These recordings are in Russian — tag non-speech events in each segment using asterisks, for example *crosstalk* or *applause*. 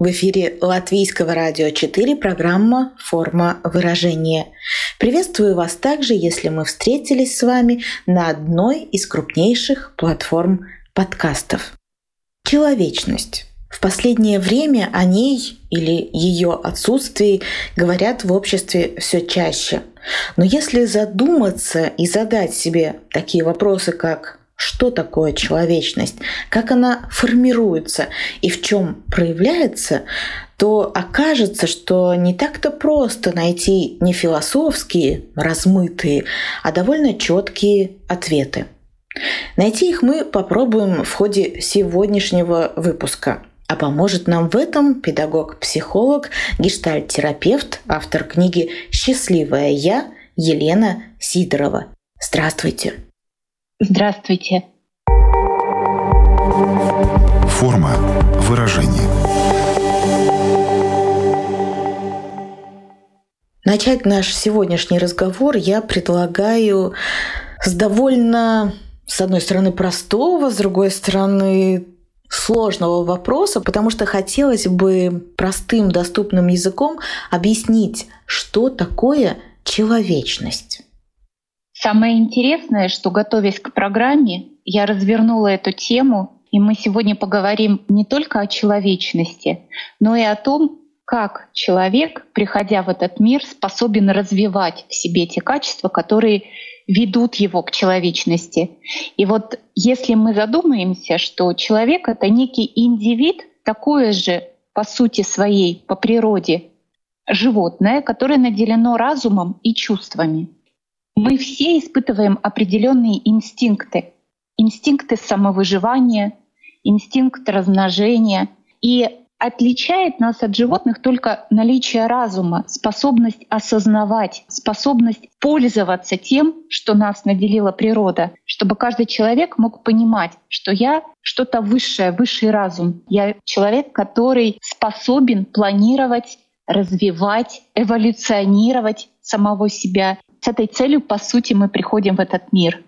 В эфире Латвийского радио 4 программа «Форма выражения». Приветствую вас также, если мы встретились с вами на одной из крупнейших платформ подкастов. Человечность. В последнее время о ней или ее отсутствии говорят в обществе все чаще. Но если задуматься и задать себе такие вопросы, как что такое человечность, как она формируется и в чем проявляется, то окажется, что не так-то просто найти не философские, размытые, а довольно четкие ответы. Найти их мы попробуем в ходе сегодняшнего выпуска. А поможет нам в этом педагог-психолог, гештальт-терапевт, автор книги «Счастливая я» Елена Сидорова. Здравствуйте! Здравствуйте. Форма выражения. Начать наш сегодняшний разговор я предлагаю с довольно, с одной стороны, простого, с другой стороны, сложного вопроса, потому что хотелось бы простым, доступным языком объяснить, что такое человечность. Самое интересное, что готовясь к программе, я развернула эту тему, и мы сегодня поговорим не только о человечности, но и о том, как человек, приходя в этот мир, способен развивать в себе те качества, которые ведут его к человечности. И вот если мы задумаемся, что человек — это некий индивид, такое же по сути своей, по природе, животное, которое наделено разумом и чувствами — мы все испытываем определенные инстинкты. Инстинкты самовыживания, инстинкт размножения. И отличает нас от животных только наличие разума, способность осознавать, способность пользоваться тем, что нас наделила природа, чтобы каждый человек мог понимать, что я что-то высшее, высший разум. Я человек, который способен планировать, развивать, эволюционировать самого себя с этой целью, по сути, мы приходим в этот мир.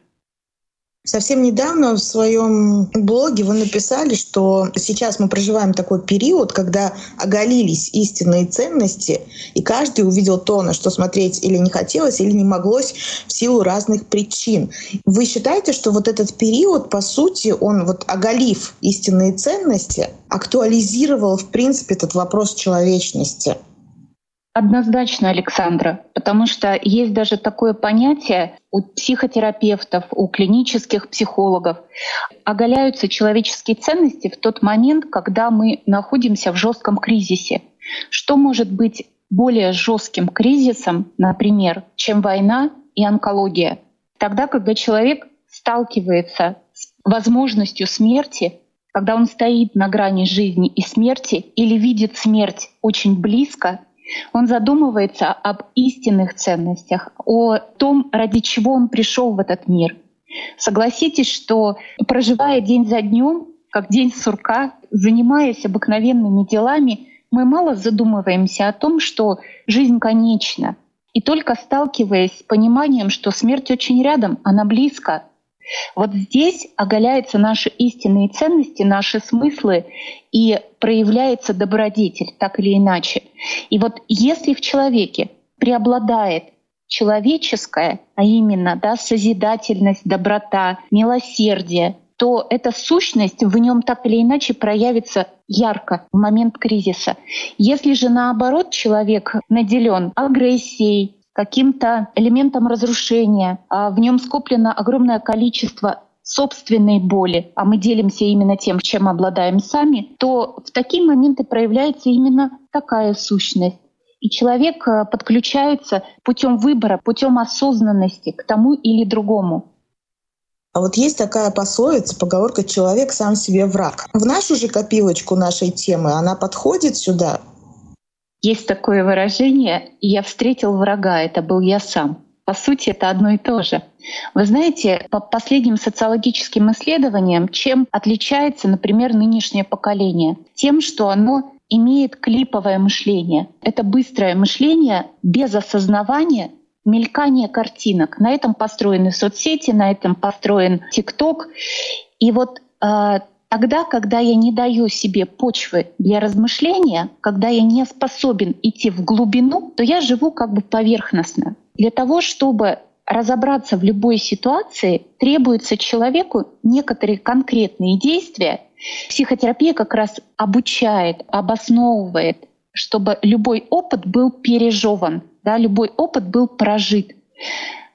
Совсем недавно в своем блоге вы написали, что сейчас мы проживаем такой период, когда оголились истинные ценности, и каждый увидел то, на что смотреть или не хотелось, или не моглось в силу разных причин. Вы считаете, что вот этот период, по сути, он вот оголив истинные ценности, актуализировал, в принципе, этот вопрос человечности? Однозначно, Александра, потому что есть даже такое понятие у психотерапевтов, у клинических психологов. Оголяются человеческие ценности в тот момент, когда мы находимся в жестком кризисе. Что может быть более жестким кризисом, например, чем война и онкология? Тогда, когда человек сталкивается с возможностью смерти, когда он стоит на грани жизни и смерти или видит смерть очень близко — он задумывается об истинных ценностях, о том, ради чего он пришел в этот мир. Согласитесь, что проживая день за днем, как день сурка, занимаясь обыкновенными делами, мы мало задумываемся о том, что жизнь конечна. И только сталкиваясь с пониманием, что смерть очень рядом, она близко, вот здесь оголяются наши истинные ценности, наши смыслы, и проявляется добродетель, так или иначе. И вот если в человеке преобладает человеческое, а именно да, созидательность, доброта, милосердие, то эта сущность в нем так или иначе проявится ярко в момент кризиса. Если же наоборот человек наделен агрессией, каким-то элементом разрушения, а в нем скоплено огромное количество собственной боли, а мы делимся именно тем, чем обладаем сами, то в такие моменты проявляется именно такая сущность. И человек э, подключается путем выбора, путем осознанности к тому или другому. А вот есть такая пословица, поговорка «человек сам себе враг». В нашу же копилочку нашей темы она подходит сюда? Есть такое выражение «я встретил врага, это был я сам». По сути, это одно и то же. Вы знаете, по последним социологическим исследованиям, чем отличается, например, нынешнее поколение? Тем, что оно имеет клиповое мышление. Это быстрое мышление без осознавания мелькание картинок. На этом построены соцсети, на этом построен ТикТок. И вот э, тогда, когда я не даю себе почвы для размышления, когда я не способен идти в глубину, то я живу как бы поверхностно. Для того, чтобы разобраться в любой ситуации, требуется человеку некоторые конкретные действия. Психотерапия как раз обучает, обосновывает, чтобы любой опыт был пережеван, да, любой опыт был прожит.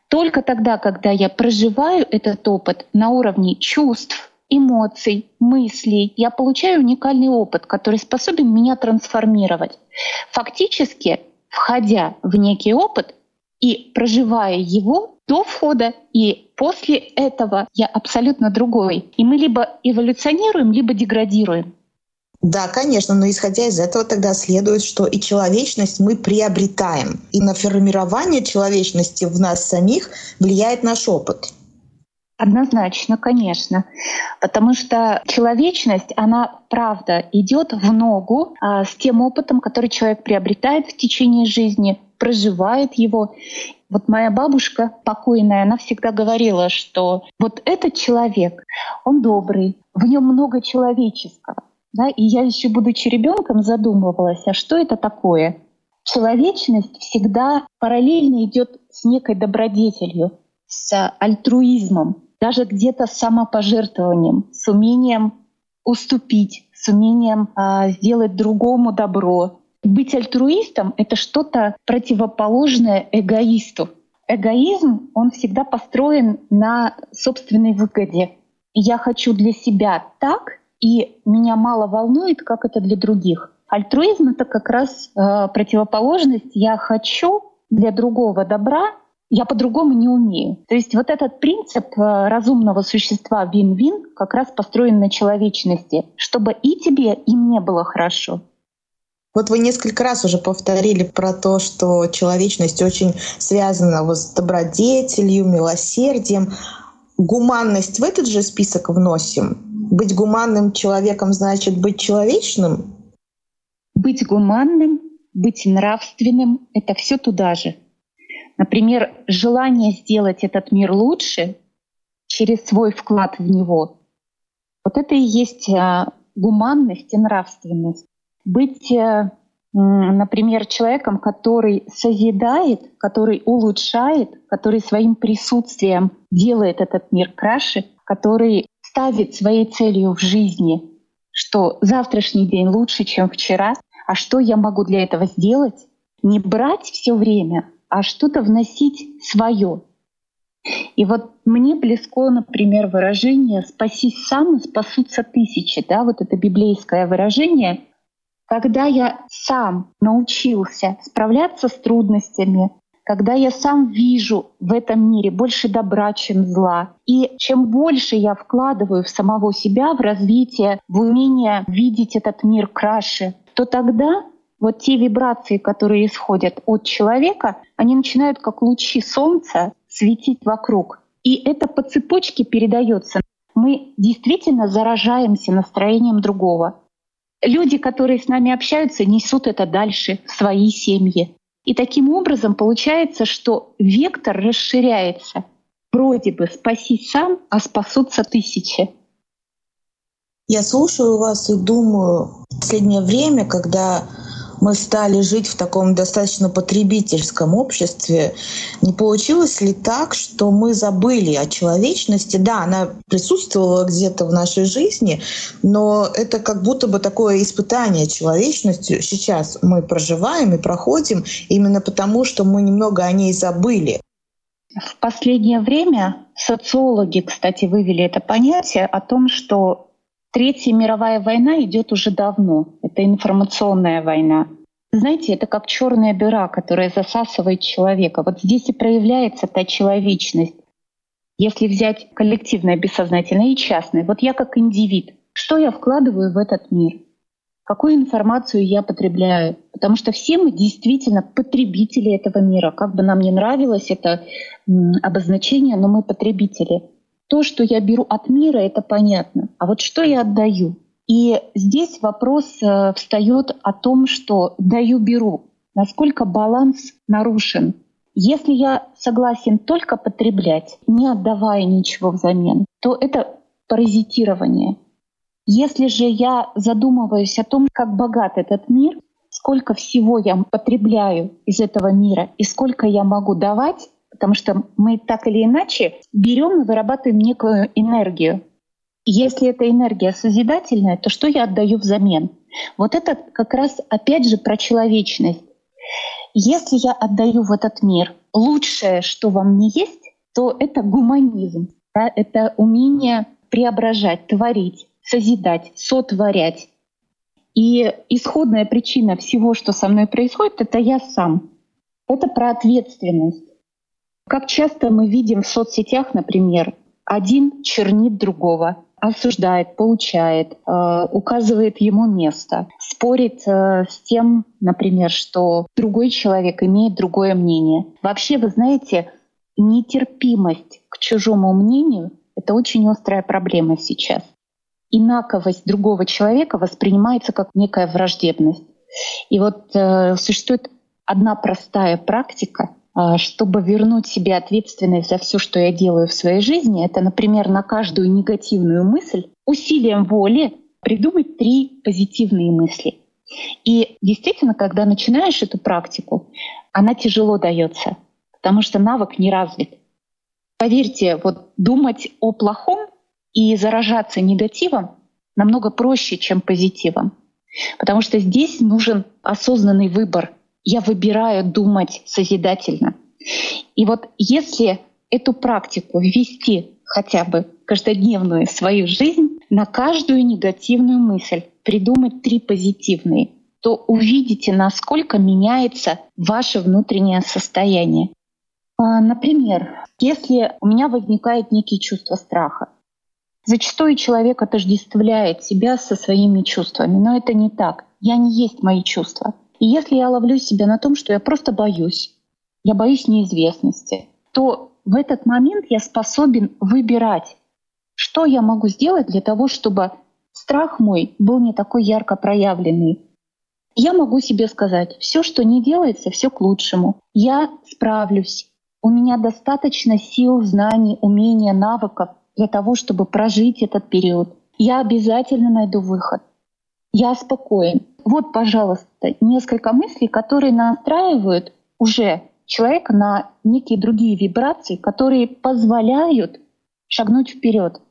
Только тогда, когда я проживаю этот опыт на уровне чувств, эмоций, мыслей, я получаю уникальный опыт, который способен меня трансформировать. Фактически, входя в некий опыт, и проживая его до входа и после этого я абсолютно другой. И мы либо эволюционируем, либо деградируем. Да, конечно, но исходя из этого тогда следует, что и человечность мы приобретаем. И на формирование человечности в нас самих влияет наш опыт. Однозначно, конечно. Потому что человечность, она правда идет в ногу а, с тем опытом, который человек приобретает в течение жизни, проживает его. Вот моя бабушка покойная, она всегда говорила, что вот этот человек, он добрый, в нем много человеческого. Да? И я еще будучи ребенком задумывалась, а что это такое? Человечность всегда параллельно идет с некой добродетелью, с альтруизмом, даже где-то с самопожертвованием, с умением уступить, с умением а, сделать другому добро, быть альтруистом — это что-то противоположное эгоисту. Эгоизм, он всегда построен на собственной выгоде. Я хочу для себя так, и меня мало волнует, как это для других. Альтруизм — это как раз э, противоположность. Я хочу для другого добра, я по-другому не умею. То есть вот этот принцип э, разумного существа вин-вин как раз построен на человечности, чтобы и тебе, и мне было хорошо. Вот вы несколько раз уже повторили про то, что человечность очень связана вот с добродетелью, милосердием. Гуманность в этот же список вносим? Быть гуманным человеком значит быть человечным? Быть гуманным, быть нравственным — это все туда же. Например, желание сделать этот мир лучше через свой вклад в него. Вот это и есть а, гуманность и нравственность быть, э, например, человеком, который созидает, который улучшает, который своим присутствием делает этот мир краше, который ставит своей целью в жизни, что завтрашний день лучше, чем вчера, а что я могу для этого сделать? Не брать все время, а что-то вносить свое. И вот мне близко, например, выражение «спасись сам, спасутся тысячи». Да, вот это библейское выражение, когда я сам научился справляться с трудностями, когда я сам вижу в этом мире больше добра, чем зла, и чем больше я вкладываю в самого себя, в развитие, в умение видеть этот мир краше, то тогда вот те вибрации, которые исходят от человека, они начинают как лучи солнца светить вокруг. И это по цепочке передается. Мы действительно заражаемся настроением другого люди, которые с нами общаются, несут это дальше в свои семьи. И таким образом получается, что вектор расширяется. Вроде бы спаси сам, а спасутся тысячи. Я слушаю вас и думаю, в последнее время, когда мы стали жить в таком достаточно потребительском обществе, не получилось ли так, что мы забыли о человечности? Да, она присутствовала где-то в нашей жизни, но это как будто бы такое испытание человечностью сейчас мы проживаем и проходим именно потому, что мы немного о ней забыли. В последнее время социологи, кстати, вывели это понятие о том, что Третья мировая война идет уже давно. Это информационная война. Знаете, это как черная дыра, которая засасывает человека. Вот здесь и проявляется та человечность. Если взять коллективное, бессознательное и частное, вот я как индивид, что я вкладываю в этот мир? какую информацию я потребляю. Потому что все мы действительно потребители этого мира. Как бы нам не нравилось это обозначение, но мы потребители. То, что я беру от мира, это понятно. А вот что я отдаю? И здесь вопрос э, встает о том, что даю-беру. Насколько баланс нарушен. Если я согласен только потреблять, не отдавая ничего взамен, то это паразитирование. Если же я задумываюсь о том, как богат этот мир, сколько всего я потребляю из этого мира и сколько я могу давать, потому что мы так или иначе берем и вырабатываем некую энергию. Если эта энергия созидательная, то что я отдаю взамен? Вот это как раз опять же про человечность. Если я отдаю в этот мир лучшее, что во мне есть, то это гуманизм, да? это умение преображать, творить созидать, сотворять. И исходная причина всего, что со мной происходит, это я сам. Это про ответственность. Как часто мы видим в соцсетях, например, один чернит другого, осуждает, получает, э, указывает ему место, спорит э, с тем, например, что другой человек имеет другое мнение. Вообще, вы знаете, нетерпимость к чужому мнению — это очень острая проблема сейчас инаковость другого человека воспринимается как некая враждебность. И вот э, существует одна простая практика, чтобы вернуть себе ответственность за все, что я делаю в своей жизни. Это, например, на каждую негативную мысль усилием воли придумать три позитивные мысли. И действительно, когда начинаешь эту практику, она тяжело дается, потому что навык не развит. Поверьте, вот думать о плохом и заражаться негативом намного проще, чем позитивом. Потому что здесь нужен осознанный выбор. Я выбираю думать созидательно. И вот если эту практику ввести хотя бы каждодневную в свою жизнь, на каждую негативную мысль придумать три позитивные, то увидите, насколько меняется ваше внутреннее состояние. А, например, если у меня возникает некие чувства страха, Зачастую человек отождествляет себя со своими чувствами, но это не так. Я не есть мои чувства. И если я ловлю себя на том, что я просто боюсь, я боюсь неизвестности, то в этот момент я способен выбирать, что я могу сделать для того, чтобы страх мой был не такой ярко проявленный. Я могу себе сказать, все, что не делается, все к лучшему. Я справлюсь. У меня достаточно сил, знаний, умения, навыков для того, чтобы прожить этот период. Я обязательно найду выход. Я спокоен. Вот, пожалуйста, несколько мыслей, которые настраивают уже человека на некие другие вибрации, которые позволяют шагнуть вперед.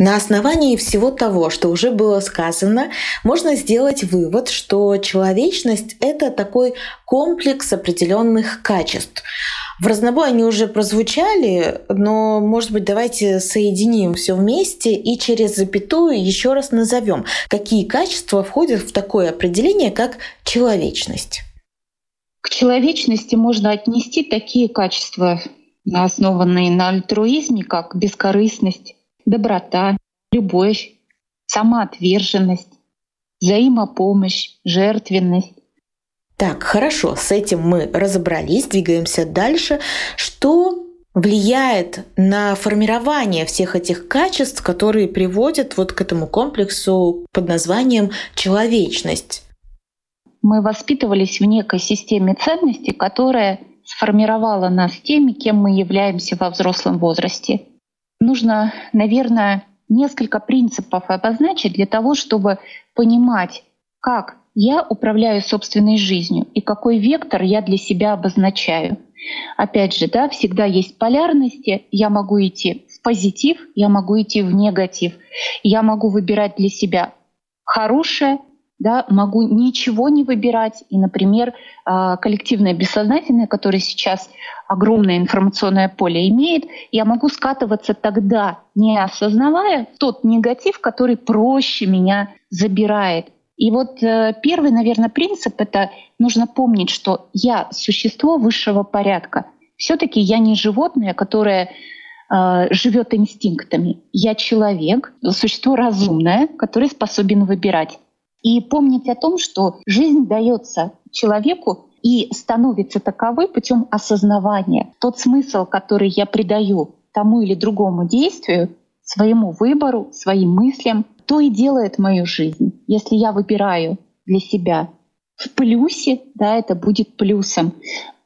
На основании всего того, что уже было сказано, можно сделать вывод, что человечность — это такой комплекс определенных качеств. В разнобой они уже прозвучали, но, может быть, давайте соединим все вместе и через запятую еще раз назовем, какие качества входят в такое определение, как человечность. К человечности можно отнести такие качества, основанные на альтруизме, как бескорыстность, доброта, любовь, самоотверженность, взаимопомощь, жертвенность, так, хорошо, с этим мы разобрались, двигаемся дальше. Что влияет на формирование всех этих качеств, которые приводят вот к этому комплексу под названием человечность? Мы воспитывались в некой системе ценностей, которая сформировала нас теми, кем мы являемся во взрослом возрасте. Нужно, наверное, несколько принципов обозначить для того, чтобы понимать, как я управляю собственной жизнью и какой вектор я для себя обозначаю. Опять же, да, всегда есть полярности. Я могу идти в позитив, я могу идти в негатив. Я могу выбирать для себя хорошее, да, могу ничего не выбирать. И, например, а, коллективное бессознательное, которое сейчас огромное информационное поле имеет, я могу скатываться тогда, не осознавая тот негатив, который проще меня забирает. И вот э, первый, наверное, принцип — это нужно помнить, что я существо высшего порядка. Все-таки я не животное, которое э, живет инстинктами. Я человек, существо разумное, которое способен выбирать. И помнить о том, что жизнь дается человеку и становится таковой путем осознавания. Тот смысл, который я придаю тому или другому действию, своему выбору, своим мыслям, то и делает мою жизнь. Если я выбираю для себя в плюсе, да, это будет плюсом.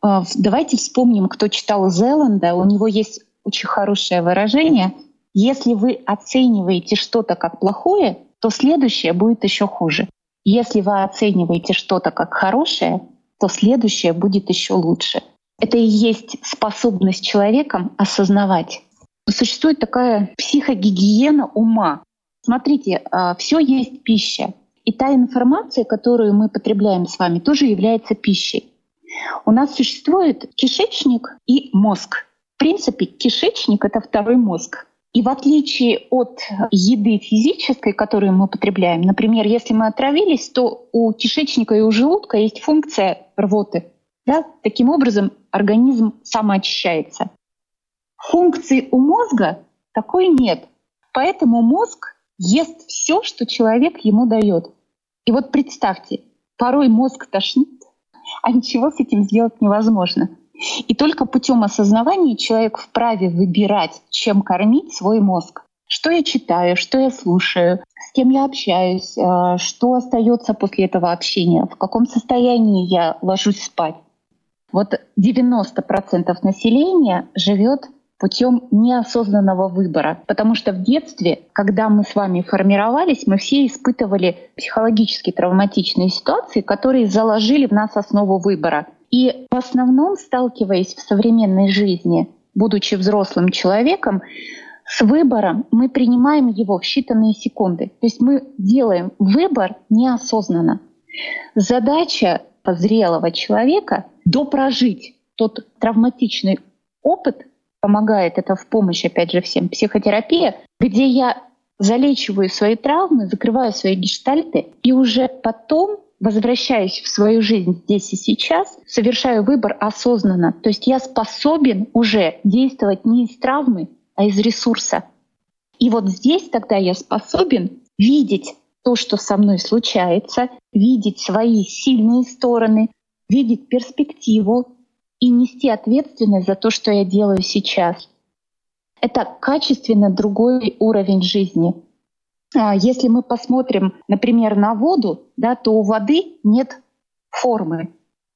А, давайте вспомним, кто читал Зеланда. У него есть очень хорошее выражение. Если вы оцениваете что-то как плохое, то следующее будет еще хуже. Если вы оцениваете что-то как хорошее, то следующее будет еще лучше. Это и есть способность человеком осознавать. Существует такая психогигиена ума. Смотрите, а, все есть пища. И та информация, которую мы потребляем с вами, тоже является пищей. У нас существует кишечник и мозг. В принципе, кишечник — это второй мозг. И в отличие от еды физической, которую мы потребляем, например, если мы отравились, то у кишечника и у желудка есть функция рвоты. Да? Таким образом, организм самоочищается. Функции у мозга такой нет. Поэтому мозг ест все, что человек ему дает. И вот представьте, порой мозг тошнит, а ничего с этим сделать невозможно. И только путем осознавания человек вправе выбирать, чем кормить свой мозг. Что я читаю, что я слушаю, с кем я общаюсь, э, что остается после этого общения, в каком состоянии я ложусь спать. Вот 90% населения живет путем неосознанного выбора. Потому что в детстве, когда мы с вами формировались, мы все испытывали психологически травматичные ситуации, которые заложили в нас основу выбора. И в основном, сталкиваясь в современной жизни, будучи взрослым человеком, с выбором мы принимаем его в считанные секунды. То есть мы делаем выбор неосознанно. Задача зрелого человека — допрожить тот травматичный опыт, помогает это в помощь, опять же, всем, психотерапия, где я залечиваю свои травмы, закрываю свои гештальты, и уже потом возвращаюсь в свою жизнь здесь и сейчас, совершаю выбор осознанно. То есть я способен уже действовать не из травмы, а из ресурса. И вот здесь тогда я способен видеть то, что со мной случается, видеть свои сильные стороны, видеть перспективу, и нести ответственность за то, что я делаю сейчас. Это качественно другой уровень жизни. А если мы посмотрим, например, на воду, да, то у воды нет формы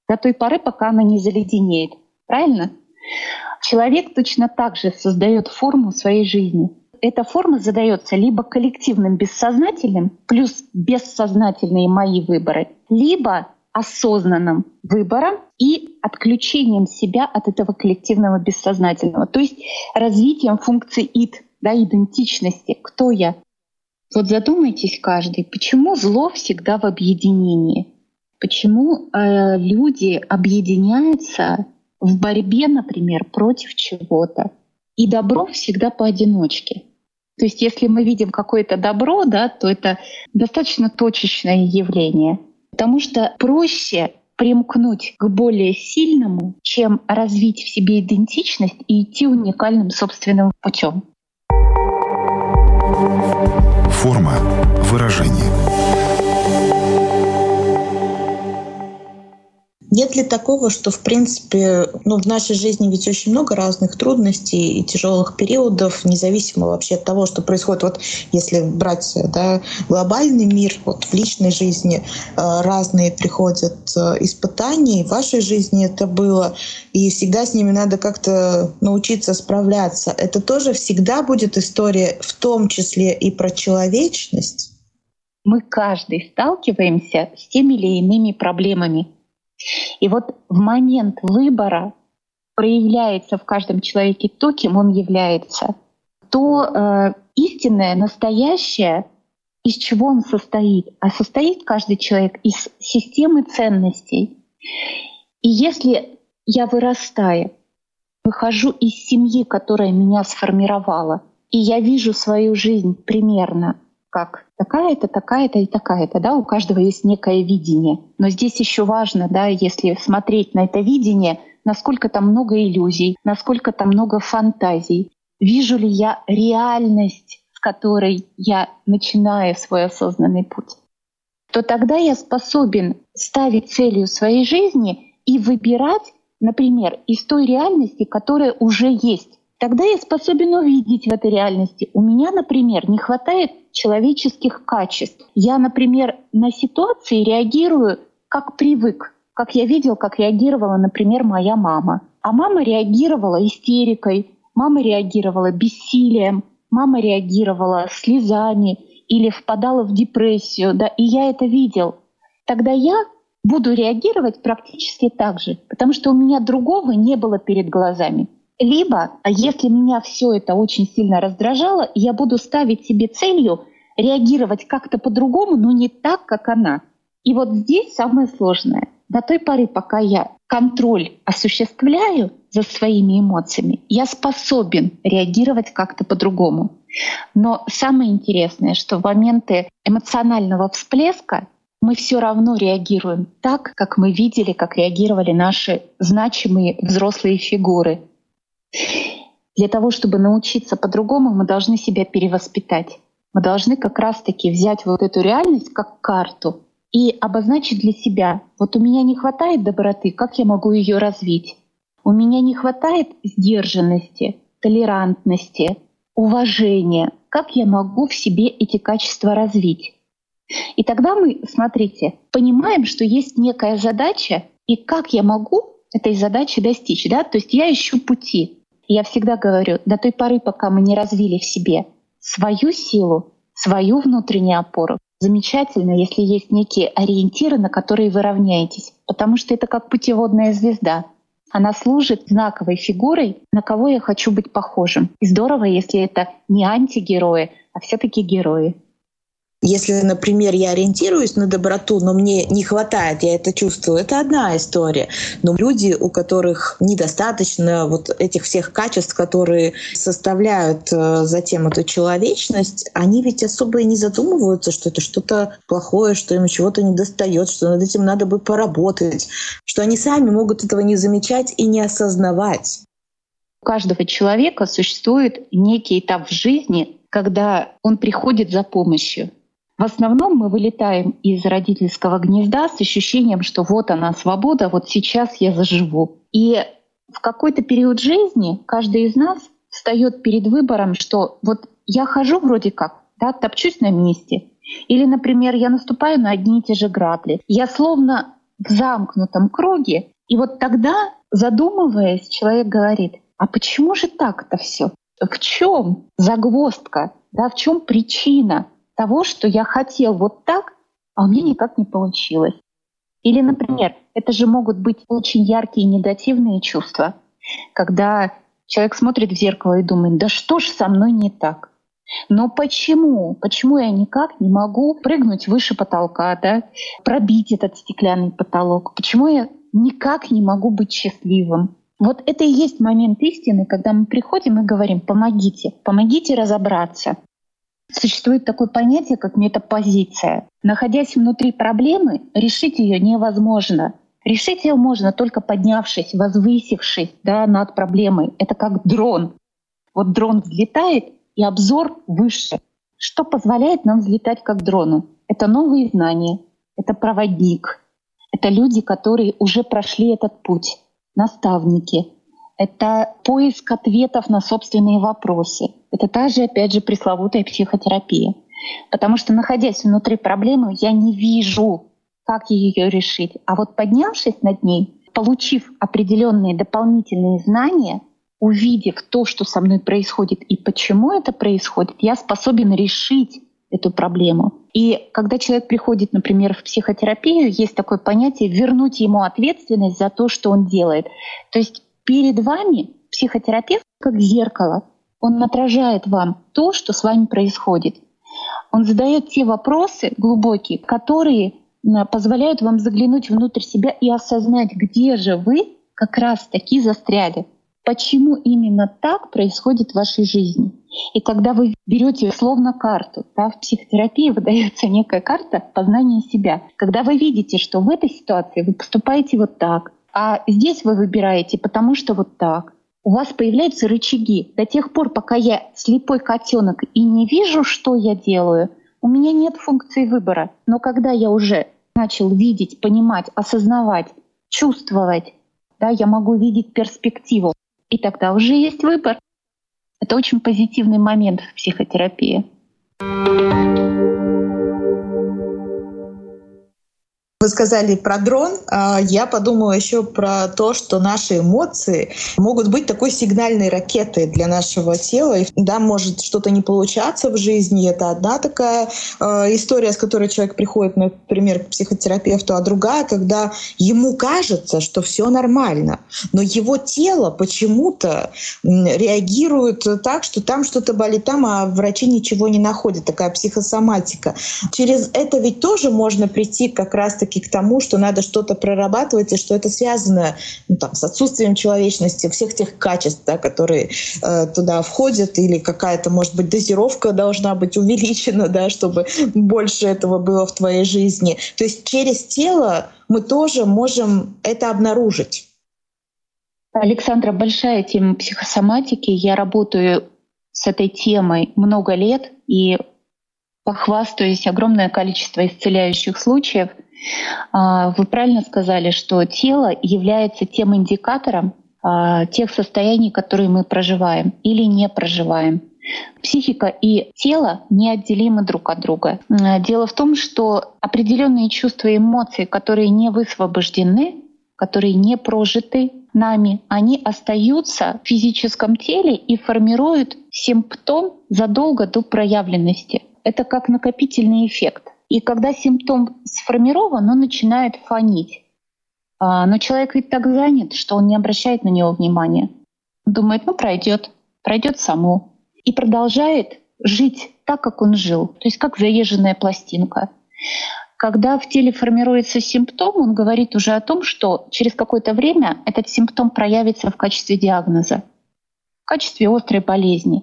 до той поры, пока она не заледенеет. Правильно? Человек точно так же создает форму своей жизни. Эта форма задается либо коллективным бессознательным, плюс бессознательные мои выборы, либо осознанным выбором и отключением себя от этого коллективного бессознательного, то есть развитием функции ид, да, идентичности, кто я. Вот задумайтесь каждый, почему зло всегда в объединении? Почему э, люди объединяются в борьбе, например, против чего-то, и добро всегда поодиночке? То есть если мы видим какое-то добро, да, то это достаточно точечное явление — Потому что проще примкнуть к более сильному, чем развить в себе идентичность и идти уникальным собственным путем. Форма выражения. Нет ли такого, что, в принципе, ну, в нашей жизни ведь очень много разных трудностей и тяжелых периодов, независимо вообще от того, что происходит. Вот если брать да, глобальный мир, вот в личной жизни э, разные приходят э, испытания, и в вашей жизни это было, и всегда с ними надо как-то научиться справляться. Это тоже всегда будет история, в том числе и про человечность? Мы каждый сталкиваемся с теми или иными проблемами, и вот в момент выбора проявляется в каждом человеке то, кем он является, то э, истинное, настоящее, из чего он состоит. А состоит каждый человек из системы ценностей. И если я вырастаю, выхожу из семьи, которая меня сформировала, и я вижу свою жизнь примерно как такая-то, такая-то и такая-то, да, у каждого есть некое видение. Но здесь еще важно, да, если смотреть на это видение, насколько там много иллюзий, насколько там много фантазий. вижу ли я реальность, с которой я начинаю свой осознанный путь, то тогда я способен ставить целью своей жизни и выбирать, например, из той реальности, которая уже есть. Тогда я способен увидеть в этой реальности. У меня, например, не хватает человеческих качеств. Я, например, на ситуации реагирую как привык, как я видел, как реагировала, например, моя мама. А мама реагировала истерикой, мама реагировала бессилием, мама реагировала слезами или впадала в депрессию, да, и я это видел. Тогда я буду реагировать практически так же, потому что у меня другого не было перед глазами. Либо, а если меня все это очень сильно раздражало, я буду ставить себе целью реагировать как-то по-другому, но не так, как она. И вот здесь самое сложное. До той поры, пока я контроль осуществляю за своими эмоциями, я способен реагировать как-то по-другому. Но самое интересное, что в моменты эмоционального всплеска мы все равно реагируем так, как мы видели, как реагировали наши значимые взрослые фигуры. Для того, чтобы научиться по-другому, мы должны себя перевоспитать. Мы должны как раз-таки взять вот эту реальность как карту и обозначить для себя, вот у меня не хватает доброты, как я могу ее развить? У меня не хватает сдержанности, толерантности, уважения. Как я могу в себе эти качества развить? И тогда мы, смотрите, понимаем, что есть некая задача, и как я могу этой задачи достичь. Да? То есть я ищу пути. Я всегда говорю, до той поры, пока мы не развили в себе свою силу, свою внутреннюю опору, замечательно, если есть некие ориентиры, на которые вы равняетесь, потому что это как путеводная звезда. Она служит знаковой фигурой, на кого я хочу быть похожим. И здорово, если это не антигерои, а все-таки герои. Если, например, я ориентируюсь на доброту, но мне не хватает, я это чувствую, это одна история. Но люди, у которых недостаточно вот этих всех качеств, которые составляют э, затем эту человечность, они ведь особо и не задумываются, что это что-то плохое, что им чего-то не достает, что над этим надо бы поработать, что они сами могут этого не замечать и не осознавать. У каждого человека существует некий этап в жизни, когда он приходит за помощью. В основном мы вылетаем из родительского гнезда с ощущением, что вот она свобода, вот сейчас я заживу. И в какой-то период жизни каждый из нас встает перед выбором, что вот я хожу вроде как, да, топчусь на месте. Или, например, я наступаю на одни и те же грабли. Я словно в замкнутом круге. И вот тогда, задумываясь, человек говорит, а почему же так это все? В чем загвоздка? Да, в чем причина? Того, что я хотел вот так, а у меня никак не получилось. Или, например, это же могут быть очень яркие негативные чувства, когда человек смотрит в зеркало и думает, да что ж со мной не так? Но почему? Почему я никак не могу прыгнуть выше потолка, да? пробить этот стеклянный потолок? Почему я никак не могу быть счастливым? Вот это и есть момент истины, когда мы приходим и говорим, помогите, помогите разобраться. Существует такое понятие, как метапозиция. Находясь внутри проблемы, решить ее невозможно. Решить ее можно только поднявшись, возвысившись да, над проблемой. Это как дрон. Вот дрон взлетает, и обзор выше. Что позволяет нам взлетать как дрону? Это новые знания, это проводник, это люди, которые уже прошли этот путь, наставники, это поиск ответов на собственные вопросы. Это та же, опять же, пресловутая психотерапия. Потому что, находясь внутри проблемы, я не вижу, как ее решить. А вот поднявшись над ней, получив определенные дополнительные знания, увидев то, что со мной происходит и почему это происходит, я способен решить эту проблему. И когда человек приходит, например, в психотерапию, есть такое понятие вернуть ему ответственность за то, что он делает. То есть Перед вами психотерапевт как зеркало. Он отражает вам то, что с вами происходит. Он задает те вопросы глубокие, которые позволяют вам заглянуть внутрь себя и осознать, где же вы как раз таки застряли. Почему именно так происходит в вашей жизни? И когда вы берете словно карту, да, в психотерапии *laughs* выдается некая карта познания себя. Когда вы видите, что в этой ситуации вы поступаете вот так, а здесь вы выбираете, потому что вот так. у вас появляются рычаги. До тех пор, пока я слепой котенок и не вижу, что я делаю, у меня нет функции выбора. Но когда я уже начал видеть, понимать, осознавать, чувствовать, да, я могу видеть перспективу. И тогда уже есть выбор. Это очень позитивный момент в психотерапии. Вы сказали про дрон, а я подумала еще про то, что наши эмоции могут быть такой сигнальной ракетой для нашего тела. И, да, может что-то не получаться в жизни, это одна такая э, история, с которой человек приходит, например, к психотерапевту, а другая, когда ему кажется, что все нормально, но его тело почему-то реагирует так, что там что-то болит там, а врачи ничего не находят, такая психосоматика. Через это ведь тоже можно прийти как раз-таки таки к тому, что надо что-то прорабатывать, и что это связано ну, там, с отсутствием человечности, всех тех качеств, да, которые э, туда входят, или какая-то, может быть, дозировка должна быть увеличена, да, чтобы больше этого было в твоей жизни. То есть через тело мы тоже можем это обнаружить. Александра, большая тема психосоматики. Я работаю с этой темой много лет и похвастаюсь огромное количество исцеляющих случаев — вы правильно сказали, что тело является тем индикатором а, тех состояний, которые мы проживаем или не проживаем. Психика и тело неотделимы друг от друга. Дело в том, что определенные чувства и эмоции, которые не высвобождены, которые не прожиты нами, они остаются в физическом теле и формируют симптом задолго до проявленности. Это как накопительный эффект. И когда симптом сформирован, он начинает фонить. А, но человек ведь так занят, что он не обращает на него внимания. Думает, ну пройдет, пройдет само. И продолжает жить так, как он жил. То есть как заезженная пластинка. Когда в теле формируется симптом, он говорит уже о том, что через какое-то время этот симптом проявится в качестве диагноза, в качестве острой болезни.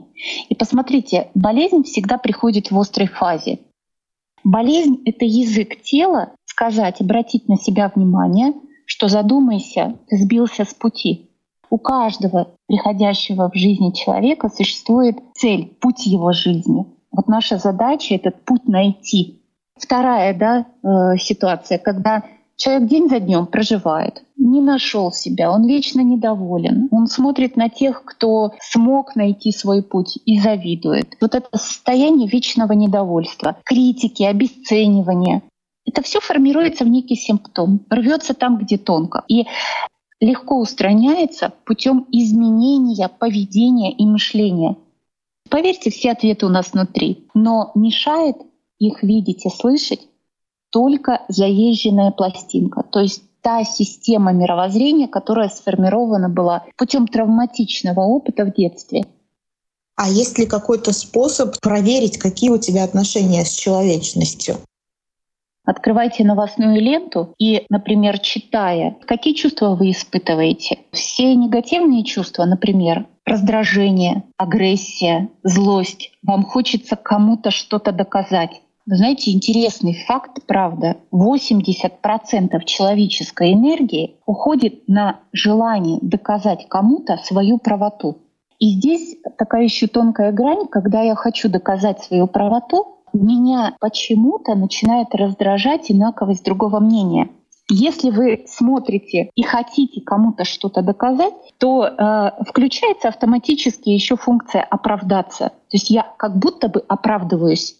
И посмотрите, болезнь всегда приходит в острой фазе. Болезнь — это язык тела сказать, обратить на себя внимание, что задумайся, ты сбился с пути. У каждого приходящего в жизни человека существует цель, путь его жизни. Вот наша задача — этот путь найти. Вторая да, э, ситуация, когда Человек день за днем проживает, не нашел себя, он вечно недоволен, он смотрит на тех, кто смог найти свой путь и завидует. Вот это состояние вечного недовольства, критики, обесценивания, это все формируется в некий симптом, рвется там, где тонко. И легко устраняется путем изменения поведения и мышления. Поверьте, все ответы у нас внутри, но мешает их видеть и слышать только заезженная пластинка, то есть та система мировоззрения, которая сформирована была путем травматичного опыта в детстве. А есть ли какой-то способ проверить, какие у тебя отношения с человечностью? Открывайте новостную ленту и, например, читая, какие чувства вы испытываете. Все негативные чувства, например, раздражение, агрессия, злость. Вам хочется кому-то что-то доказать. Вы знаете, интересный факт, правда, 80% человеческой энергии уходит на желание доказать кому-то свою правоту. И здесь такая еще тонкая грань, когда я хочу доказать свою правоту, меня почему-то начинает раздражать инаковость другого мнения. Если вы смотрите и хотите кому-то что-то доказать, то э, включается автоматически еще функция оправдаться. То есть я как будто бы оправдываюсь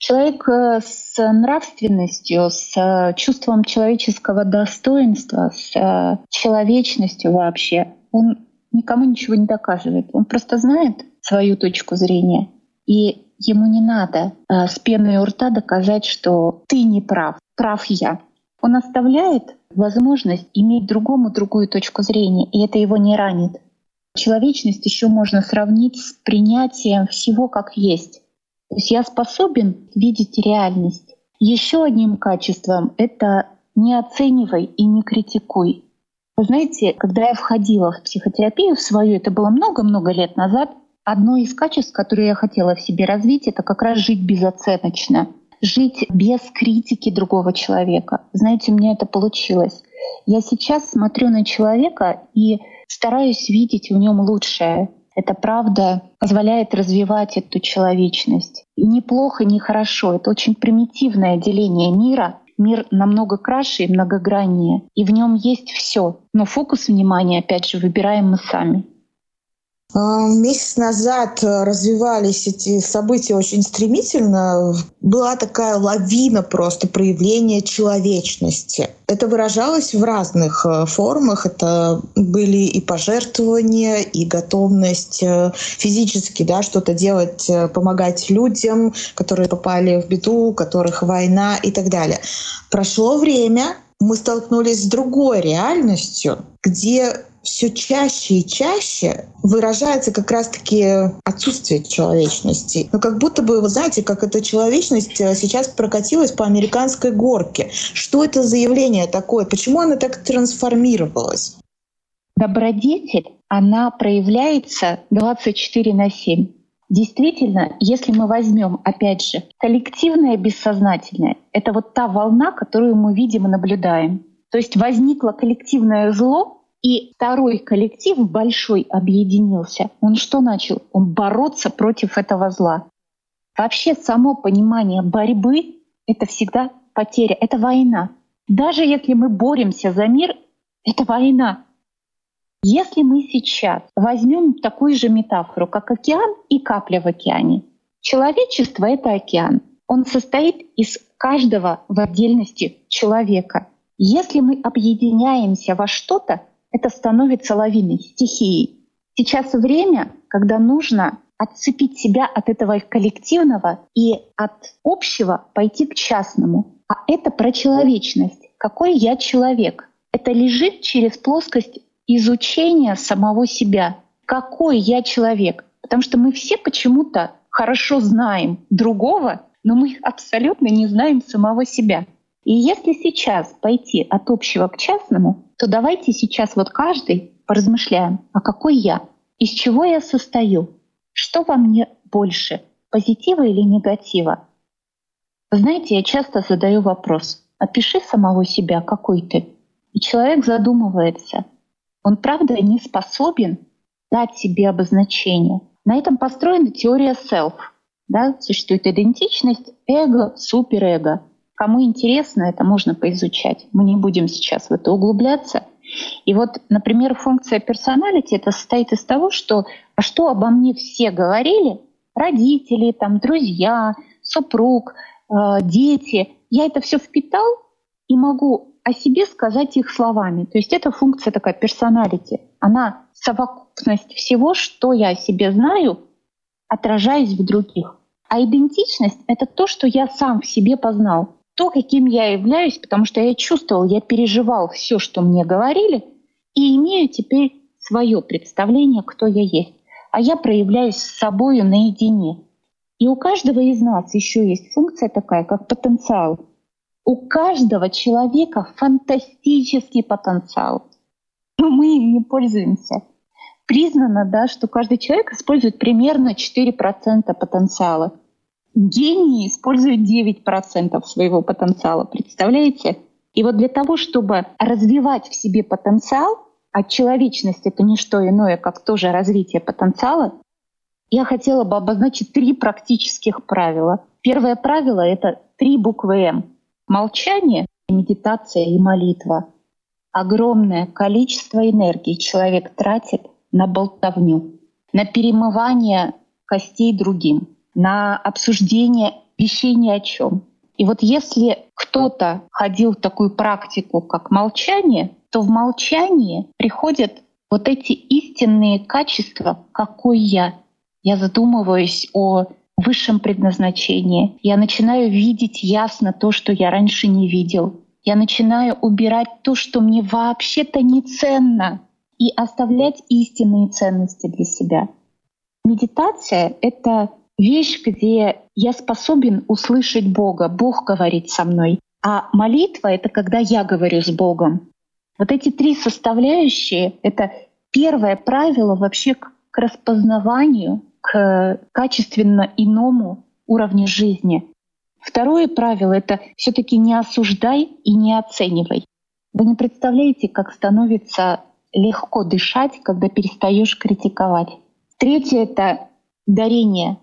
Человек э, с нравственностью, с э, чувством человеческого достоинства, с э, человечностью вообще, он никому ничего не доказывает. Он просто знает свою точку зрения. И ему не надо с пеной у рта доказать, что ты не прав, прав я. Он оставляет возможность иметь другому другую точку зрения, и это его не ранит. Человечность еще можно сравнить с принятием всего как есть. То есть я способен видеть реальность. Еще одним качеством — это не оценивай и не критикуй. Вы знаете, когда я входила в психотерапию в свою, это было много-много лет назад, одно из качеств, которые я хотела в себе развить, это как раз жить безоценочно, жить без критики другого человека. Знаете, у меня это получилось. Я сейчас смотрю на человека и стараюсь видеть в нем лучшее. Это правда позволяет развивать эту человечность. И не плохо, не хорошо. Это очень примитивное деление мира. Мир намного краше и многограннее. И в нем есть все. Но фокус внимания, опять же, выбираем мы сами. А, месяц назад э, развивались эти события очень стремительно. Была такая лавина просто проявления человечности. Это выражалось в разных э, формах. Это были и пожертвования, и готовность э, физически да, что-то делать, помогать людям, которые попали в беду, у которых война и так далее. Прошло время, мы столкнулись с другой реальностью, где все чаще и чаще выражается как раз-таки отсутствие человечности. Но как будто бы, вы знаете, как эта человечность э, сейчас прокатилась по американской горке. Что это за явление такое? Почему она так трансформировалась? Добродетель, она проявляется 24 на 7. Действительно, если мы возьмем, опять же, коллективное бессознательное, это вот та волна, которую мы видим и наблюдаем. То есть возникло коллективное зло, и второй коллектив большой объединился. Он что начал? Он бороться против этого зла. Вообще само понимание борьбы — это всегда потеря, это война. Даже если мы боремся за мир, это война. Если мы сейчас возьмем такую же метафору, как океан и капля в океане, человечество — это океан. Он состоит из каждого в отдельности человека. Если мы объединяемся во что-то, это становится лавиной, стихией. Сейчас время, когда нужно отцепить себя от этого коллективного и от общего пойти к частному. А это про человечность. Какой я человек? Это лежит через плоскость изучения самого себя. Какой я человек? Потому что мы все почему-то хорошо знаем другого, но мы абсолютно не знаем самого себя. И если сейчас пойти от общего к частному, то давайте сейчас вот каждый поразмышляем, а какой я, из чего я состою, что во мне больше, позитива или негатива. знаете, я часто задаю вопрос, опиши самого себя, какой ты. И человек задумывается, он правда не способен дать себе обозначение. На этом построена теория self. Да? Существует идентичность, эго, суперэго. Кому интересно, это можно поизучать. Мы не будем сейчас в это углубляться. И вот, например, функция персоналити это состоит из того, что а что обо мне все говорили, родители, там, друзья, супруг, э, дети, я это все впитал и могу о себе сказать их словами. То есть это функция такая персоналити. Она совокупность всего, что я о себе знаю, отражаясь в других. А идентичность — это то, что я сам в себе познал то, каким я являюсь, потому что я чувствовал, я переживал все, что мне говорили, и имею теперь свое представление, кто я есть. А я проявляюсь с собою наедине. И у каждого из нас еще есть функция такая, как потенциал. У каждого человека фантастический потенциал. Но мы им не пользуемся. Признано, да, что каждый человек использует примерно 4% потенциала. Гении используют 9% своего потенциала, представляете? И вот для того, чтобы развивать в себе потенциал, а человечность — это не что иное, как тоже развитие потенциала, я хотела бы обозначить три практических правила. Первое правило — это три буквы «М». Молчание, медитация и молитва. Огромное количество энергии человек тратит на болтовню, на перемывание костей другим — на обсуждение вещей ни о чем. И вот если кто-то ходил в такую практику, как молчание, то в молчании приходят вот эти истинные качества, какой я. Я задумываюсь о высшем предназначении. Я начинаю видеть ясно то, что я раньше не видел. Я начинаю убирать то, что мне вообще-то не ценно, и оставлять истинные ценности для себя. Медитация — это вещь, где я способен услышать Бога, Бог говорит со мной. А молитва — это когда я говорю с Богом. Вот эти три составляющие — это первое правило вообще к, к распознаванию, к качественно иному уровню жизни. Второе правило — это все таки не осуждай и не оценивай. Вы не представляете, как становится легко дышать, когда перестаешь критиковать. Третье — это дарение.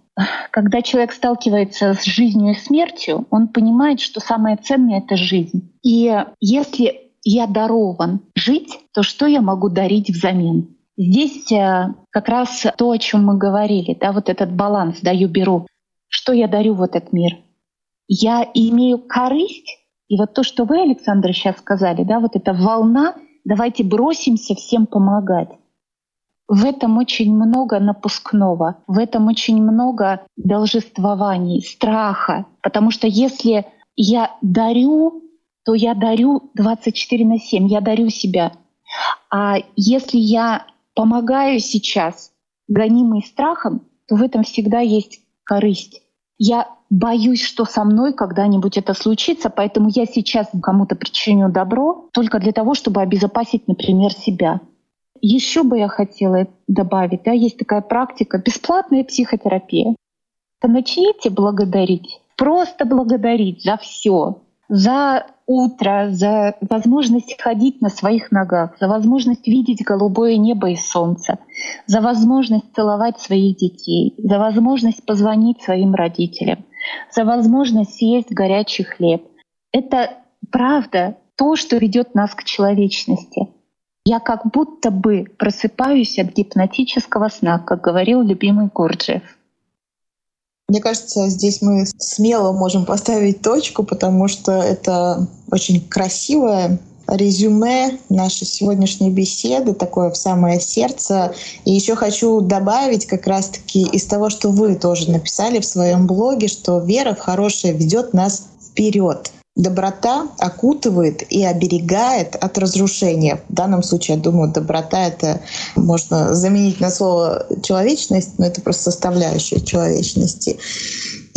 Когда человек сталкивается с жизнью и смертью, он понимает, что самое ценное — это жизнь. И если я дарован жить, то что я могу дарить взамен? Здесь э, как раз то, о чем мы говорили, да, вот этот баланс даю-беру. Что я дарю в этот мир? Я имею корысть, и вот то, что вы, Александр, сейчас сказали, да, вот эта волна, давайте бросимся всем помогать. В этом очень много напускного, в этом очень много должествований, страха. Потому что если я дарю, то я дарю 24 на 7, я дарю себя. А если я помогаю сейчас, гонимый страхом, то в этом всегда есть корысть. Я боюсь, что со мной когда-нибудь это случится, поэтому я сейчас кому-то причиню добро только для того, чтобы обезопасить, например, себя. Еще бы я хотела добавить, да, есть такая практика бесплатная психотерапия. Начните благодарить, просто благодарить за все, за утро, за возможность ходить на своих ногах, за возможность видеть голубое небо и солнце, за возможность целовать своих детей, за возможность позвонить своим родителям, за возможность съесть горячий хлеб. Это правда то, что ведет нас к человечности. Я как будто бы просыпаюсь от гипнотического сна, как говорил любимый Гурджиев. Мне кажется, здесь мы смело можем поставить точку, потому что это очень красивое резюме нашей сегодняшней беседы, такое в самое сердце. И еще хочу добавить как раз-таки из того, что вы тоже написали в своем блоге, что вера в хорошее ведет нас вперед. Доброта окутывает и оберегает от разрушения. В данном случае, я думаю, доброта — это можно заменить на слово «человечность», но это просто составляющая человечности.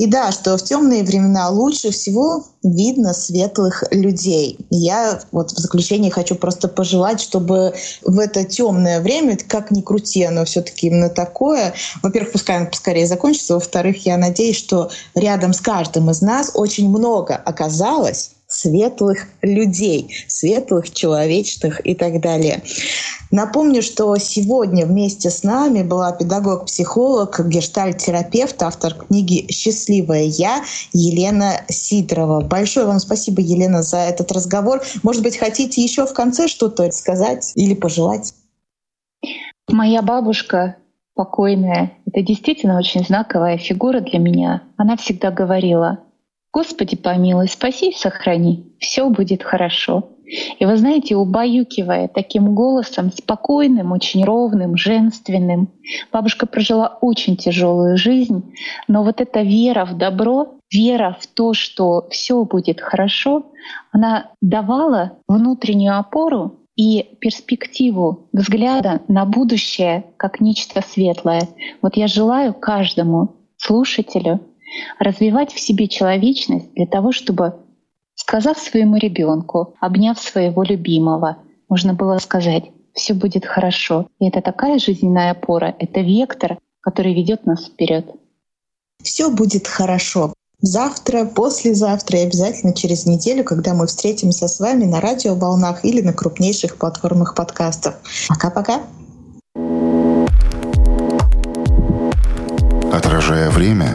И да, что в темные времена лучше всего видно светлых людей. Я вот в заключении хочу просто пожелать, чтобы в это темное время, как ни крути, оно все-таки именно такое. Во-первых, пускай оно поскорее закончится. Во-вторых, я надеюсь, что рядом с каждым из нас очень много оказалось светлых людей, светлых, человечных и так далее. Напомню, что сегодня вместе с нами была педагог-психолог, гештальт-терапевт, автор книги «Счастливая я» Елена Сидорова. Большое вам спасибо, Елена, за этот разговор. Может быть, хотите еще в конце что-то сказать или пожелать? Моя бабушка покойная, это действительно очень знаковая фигура для меня. Она всегда говорила, Господи помилуй, спаси и сохрани, все будет хорошо. И вы знаете, убаюкивая таким голосом, спокойным, очень ровным, женственным, бабушка прожила очень тяжелую жизнь, но вот эта вера в добро, вера в то, что все будет хорошо, она давала внутреннюю опору и перспективу взгляда на будущее как нечто светлое. Вот я желаю каждому слушателю развивать в себе человечность для того, чтобы, сказав своему ребенку, обняв своего любимого, можно было сказать, все будет хорошо. И это такая жизненная опора, это вектор, который ведет нас вперед. Все будет хорошо. Завтра, послезавтра и обязательно через неделю, когда мы встретимся с вами на радиоволнах или на крупнейших платформах подкастов. Пока-пока. Отражая время,